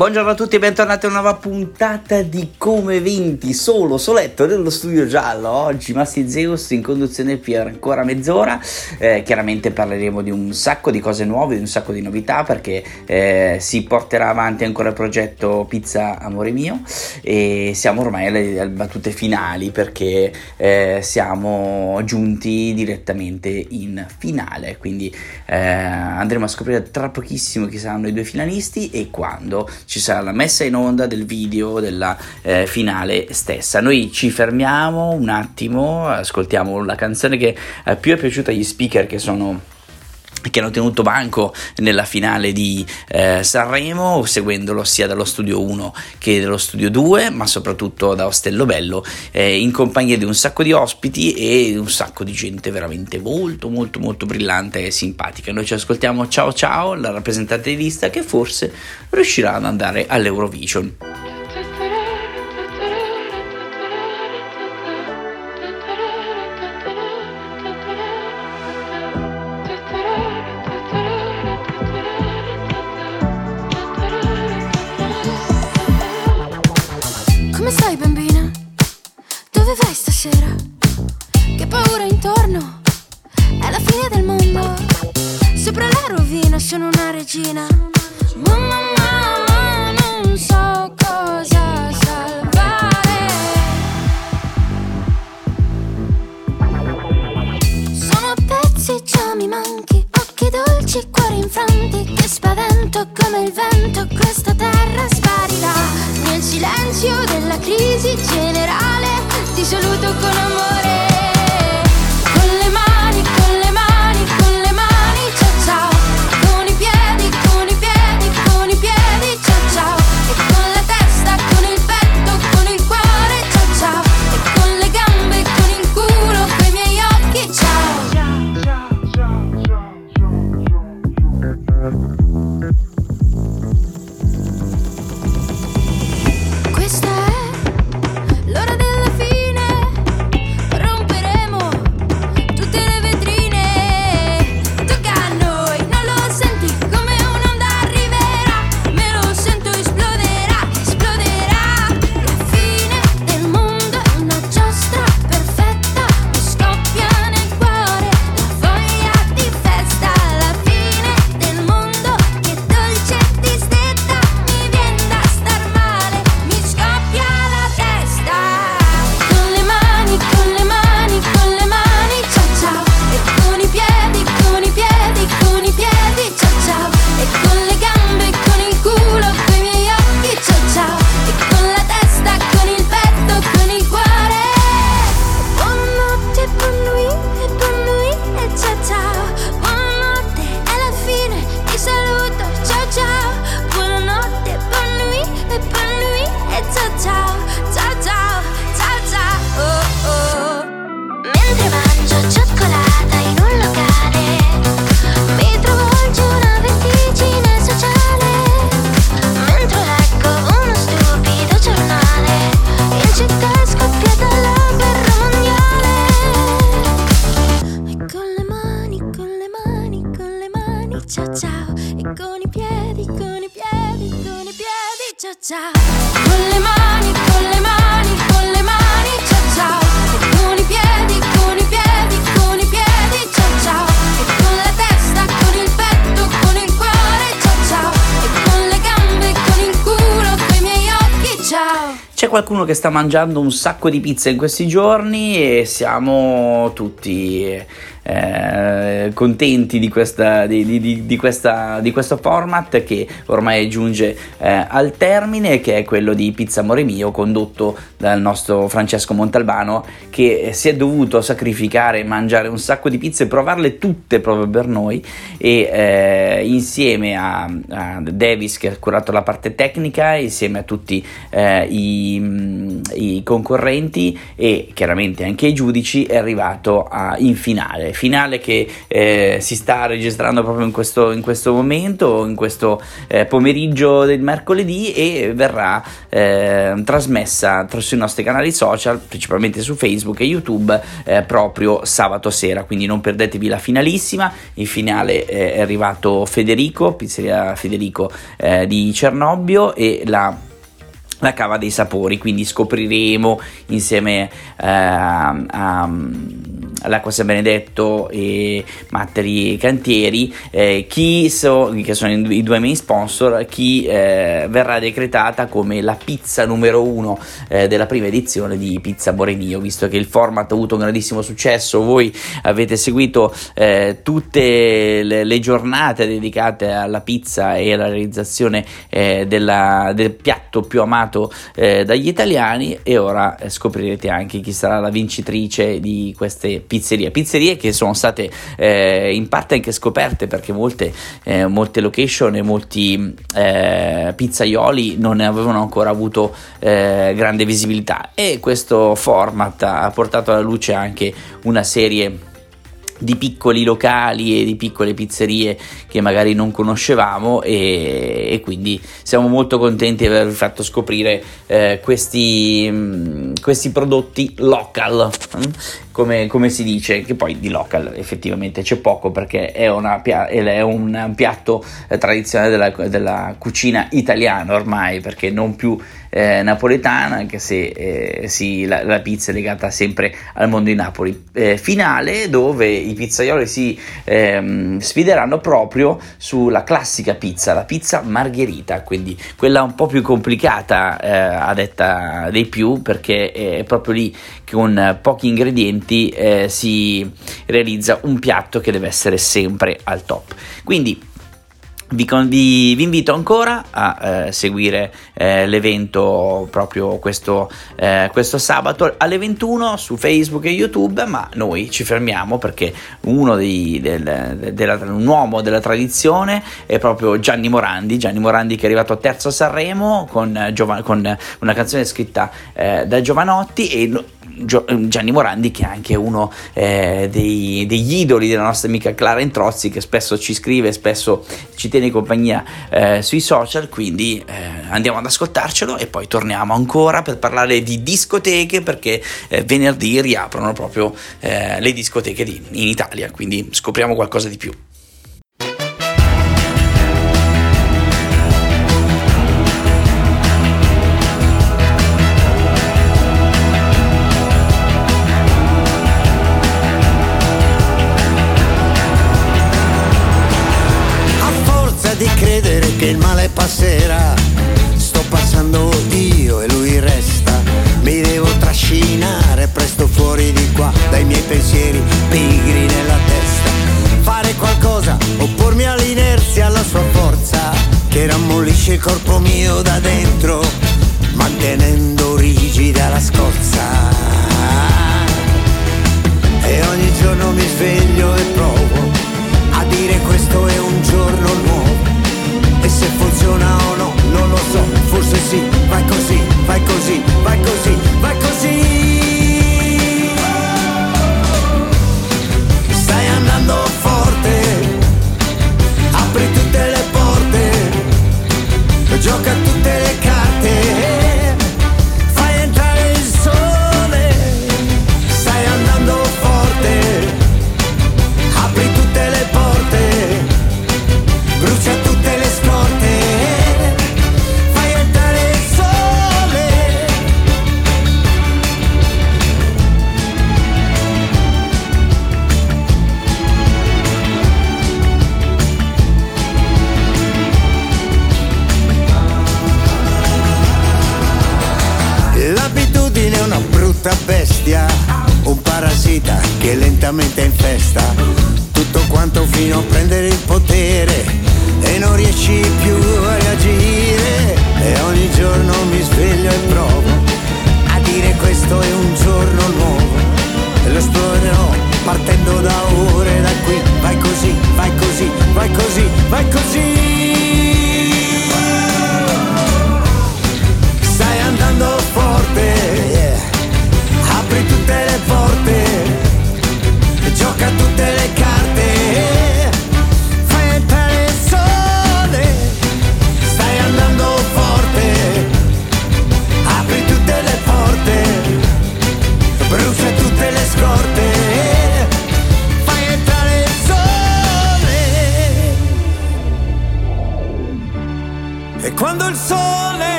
Buongiorno a tutti e bentornati a una nuova puntata di Come 20, solo, soletto dello studio giallo. Oggi Massi Zeus in conduzione per ancora mezz'ora. Eh, chiaramente parleremo di un sacco di cose nuove, di un sacco di novità perché eh, si porterà avanti ancora il progetto Pizza Amore Mio e siamo ormai alle, alle battute finali perché eh, siamo giunti direttamente in finale. Quindi eh, andremo a scoprire tra pochissimo chi saranno i due finalisti e quando ci sarà la messa in onda del video della eh, finale stessa. Noi ci fermiamo un attimo, ascoltiamo la canzone che eh, più è piaciuta agli speaker che sono che hanno tenuto banco nella finale di eh, Sanremo, seguendolo sia dallo studio 1 che dallo studio 2, ma soprattutto da Ostello Bello, eh, in compagnia di un sacco di ospiti e un sacco di gente veramente molto molto molto brillante e simpatica. Noi ci ascoltiamo ciao ciao, la rappresentante di lista che forse riuscirà ad andare all'Eurovision. Qualcuno che sta mangiando un sacco di pizza in questi giorni e siamo tutti eh, contenti di, questa, di, di, questa, di, questo format che ormai giunge eh, al termine, che è quello di Pizza Amore Mio, condotto dal nostro Francesco Montalbano, che si è dovuto sacrificare, mangiare un sacco di pizze, provarle tutte proprio per noi e eh, insieme a, a, Davis che ha curato la parte tecnica, insieme a tutti eh, i, i, concorrenti e chiaramente anche ai giudici, è arrivato a, in finale finale che eh, eh, si sta registrando proprio in questo, in questo momento, in questo eh, pomeriggio del mercoledì e verrà eh, trasmessa sui nostri canali social, principalmente su Facebook e YouTube, eh, proprio sabato sera, quindi non perdetevi la finalissima, in finale eh, è arrivato Federico, pizzeria Federico eh, di Cernobbio e la la cava dei sapori, quindi scopriremo insieme eh, a, a all'Acqua San Benedetto e Matteri Cantieri, eh, chi so, che sono i due main sponsor, chi eh, verrà decretata come la pizza numero uno eh, della prima edizione di Pizza Borenio, visto che il format ha avuto un grandissimo successo, voi avete seguito eh, tutte le, le, giornate dedicate alla pizza e alla realizzazione eh, della, del piatto più amato eh, dagli italiani e ora scoprirete anche chi sarà la vincitrice di queste pizzerie, pizzerie che sono state eh, in parte anche scoperte perché molte, eh, molte location e molti eh, pizzaioli non avevano ancora avuto eh, grande visibilità. E questo format ha portato alla luce anche una serie di piccoli locali e di piccole pizzerie che magari non conoscevamo e, e quindi siamo molto contenti di aver fatto scoprire eh, questi, mm, questi, prodotti local? Mm, come, come, si dice che poi di local effettivamente c'è poco perché è, una, è un piatto tradizionale della, della cucina italiana ormai perché non più eh, napoletana, anche se eh, sì, la, la, pizza è legata sempre al mondo di Napoli. Eh, finale dove i pizzaioli si ehm, sfideranno proprio sulla classica pizza, la pizza margherita, quindi quella un po' più complicata eh, a detta dei più perché è proprio lì che con pochi ingredienti eh, si realizza un piatto che deve essere sempre al top. Quindi vi, vi, vi, invito ancora a eh, seguire eh, l'evento proprio questo, eh, questo, sabato alle 21 su Facebook e YouTube, ma noi ci fermiamo perché uno dei, del, della, un uomo della tradizione è proprio Gianni Morandi, Gianni Morandi che è arrivato a terzo Sanremo con, con una canzone scritta eh, da Giovanotti e Gianni Morandi che è anche uno eh, dei, degli idoli della nostra amica Clara Introzzi che spesso ci scrive, spesso ci tiene compagnia eh, sui social, quindi eh, andiamo ad ascoltarcelo e poi torniamo ancora per parlare di discoteche perché eh, venerdì riaprono proprio eh, le discoteche di, in Italia, quindi scopriamo qualcosa di più. Passerà. Sto passando io e lui resta. Mi devo trascinare presto fuori di qua dai miei pensieri pigri nella testa. Fare qualcosa, oppormi all'inerzia, alla sua forza, che rammollisce il corpo mio da dentro, mantenendo rigida la scorza. E ogni giorno mi sveglio e provo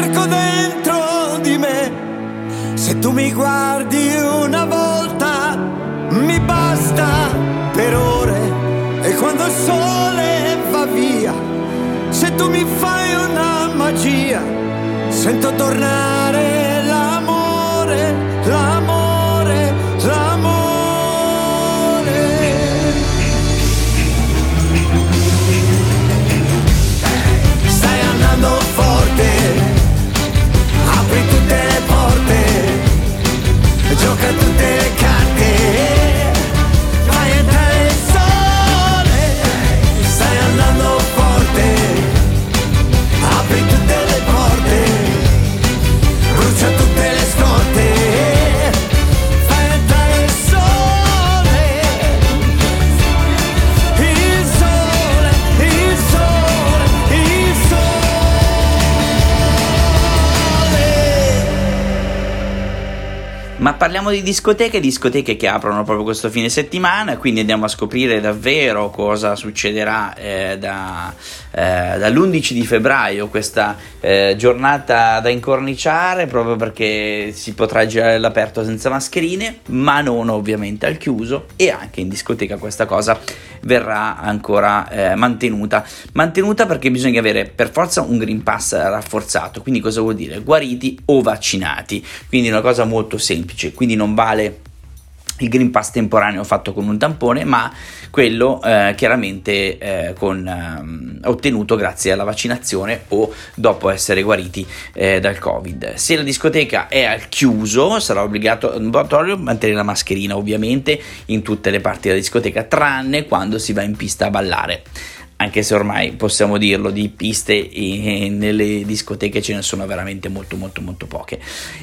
cerco dentro di me. Se tu mi guardi una volta, mi basta per ore. E quando il sole va via, se tu mi fai una magia, sento tornare l'amore, l'amore, parliamo di discoteche, discoteche che aprono proprio questo fine settimana, quindi andiamo a scoprire davvero cosa succederà eh, da, eh, dall'11 di febbraio, questa eh, giornata da incorniciare, proprio perché si potrà girare all'aperto senza mascherine, ma non ovviamente al chiuso e anche in discoteca questa cosa verrà ancora eh, mantenuta. Mantenuta perché bisogna avere per forza un Green Pass rafforzato, quindi cosa vuol dire? Guariti o vaccinati, quindi una cosa molto semplice, quindi non vale il Green Pass temporaneo fatto con un tampone, ma quello eh, chiaramente eh, con, ehm, ottenuto grazie alla vaccinazione o dopo essere guariti eh, dal Covid. Se la discoteca è al chiuso, sarà obbligato, obbligatorio mantenere la mascherina ovviamente in tutte le parti della discoteca, tranne quando si va in pista a ballare anche se ormai possiamo dirlo di piste nelle discoteche ce ne sono veramente molto molto molto poche.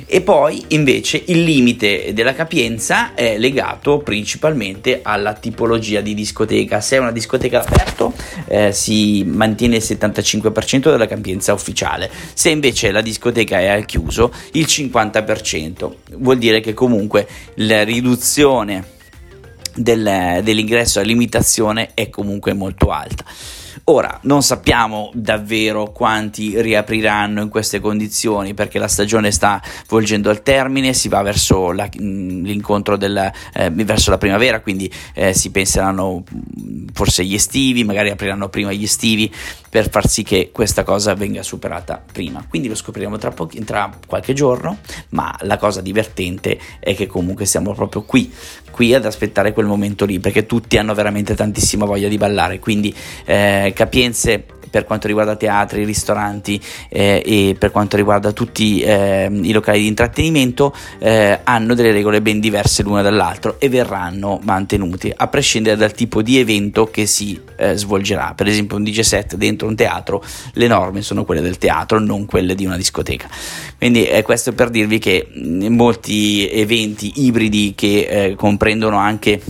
E poi invece il limite della capienza è legato principalmente alla tipologia di discoteca. Se è una discoteca all'aperto eh, si mantiene il 75% della capienza ufficiale. Se invece la discoteca è al chiuso il 50% vuol dire che comunque la riduzione del, dell'ingresso a limitazione è comunque molto alta. Ora non sappiamo davvero quanti riapriranno in queste condizioni perché la stagione sta volgendo al termine, si va verso la, l'incontro del, eh, verso la primavera, quindi eh, si penseranno forse gli estivi, magari apriranno prima gli estivi per far sì che questa cosa venga superata prima. Quindi lo scopriremo tra, po- tra qualche giorno, ma la cosa divertente è che comunque siamo proprio qui, qui ad aspettare quel momento lì perché tutti hanno veramente tantissima voglia di ballare, quindi eh, capienze per quanto riguarda teatri, ristoranti eh, e per quanto riguarda tutti eh, i locali di intrattenimento eh, hanno delle regole ben diverse l'una dall'altro e verranno mantenuti a prescindere dal tipo di evento che si eh, svolgerà. Per esempio un DJ set dentro un teatro, le norme sono quelle del teatro, non quelle di una discoteca. Quindi eh, questo per dirvi che molti eventi ibridi che eh, comprendono anche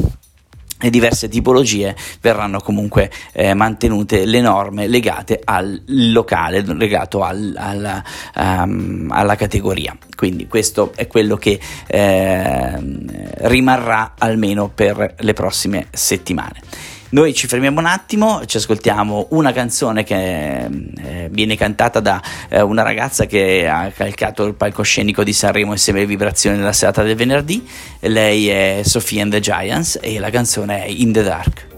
e diverse tipologie verranno comunque eh, mantenute le norme legate al locale, legato al, al, um, alla categoria. Quindi questo è quello che eh, rimarrà almeno per le prossime settimane. Noi ci fermiamo un attimo, ci ascoltiamo una canzone che eh, viene cantata da eh, una ragazza che ha calcato il palcoscenico di Sanremo insieme alle vibrazioni della serata del venerdì. Lei è Sophie and the Giants e la canzone è In the Dark.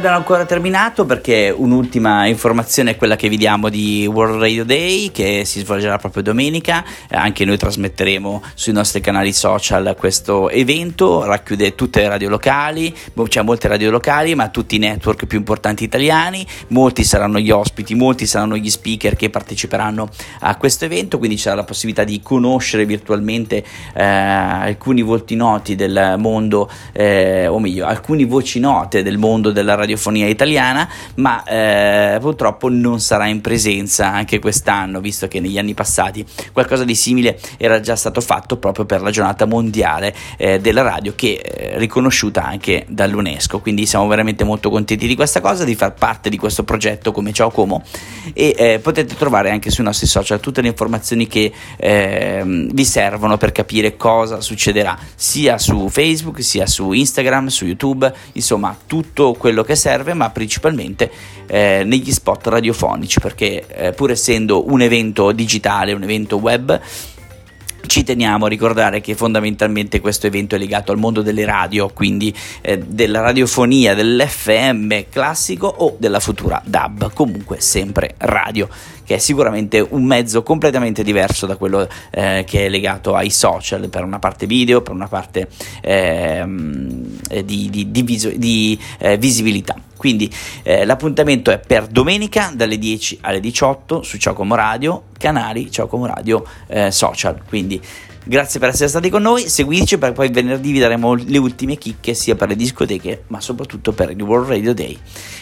Abbiamo ancora terminato perché un'ultima informazione è quella che vi diamo di World Radio Day che si svolgerà proprio domenica, anche noi trasmetteremo sui nostri canali social questo evento, racchiude tutte le radio locali, c'è cioè molte radio locali ma tutti i network più importanti italiani, molti saranno gli ospiti, molti saranno gli speaker che parteciperanno a questo evento, quindi c'è la possibilità di conoscere virtualmente eh, alcuni volti noti del mondo, eh, o meglio, alcune voci note del mondo della della radiofonia italiana, ma eh, purtroppo non sarà in presenza anche quest'anno, visto che negli anni passati qualcosa di simile era già stato fatto proprio per la giornata mondiale eh, della radio, che è riconosciuta anche dall'UNESCO. Quindi siamo veramente molto contenti di questa cosa, di far parte di questo progetto come Ciao Como e eh, potete trovare anche sui nostri social tutte le informazioni che ehm, vi servono per capire cosa succederà sia su Facebook sia su Instagram, su YouTube, insomma tutto quello che serve, ma principalmente eh, negli spot radiofonici, perché eh, pur essendo un evento digitale, un evento web, ci teniamo a ricordare che fondamentalmente questo evento è legato al mondo delle radio, quindi eh, della radiofonia, dell'FM classico o della futura DAB, comunque sempre radio che è sicuramente un mezzo completamente diverso da quello eh, che è legato ai social, per una parte video, per una parte eh, di, di, di, viso, di eh, visibilità. Quindi eh, l'appuntamento è per domenica dalle 10 alle 18 su Ciao Como Radio, canali Ciao Como Radio eh, social. Quindi Grazie per essere stati con noi, seguiteci perché poi venerdì vi daremo le ultime chicche sia per le discoteche ma soprattutto per il World Radio Day.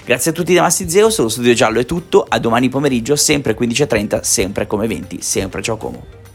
Grazie a tutti da Massi Zeus, lo studio giallo è tutto, a domani pomeriggio sempre 15.30, sempre come 20, sempre ciao Como.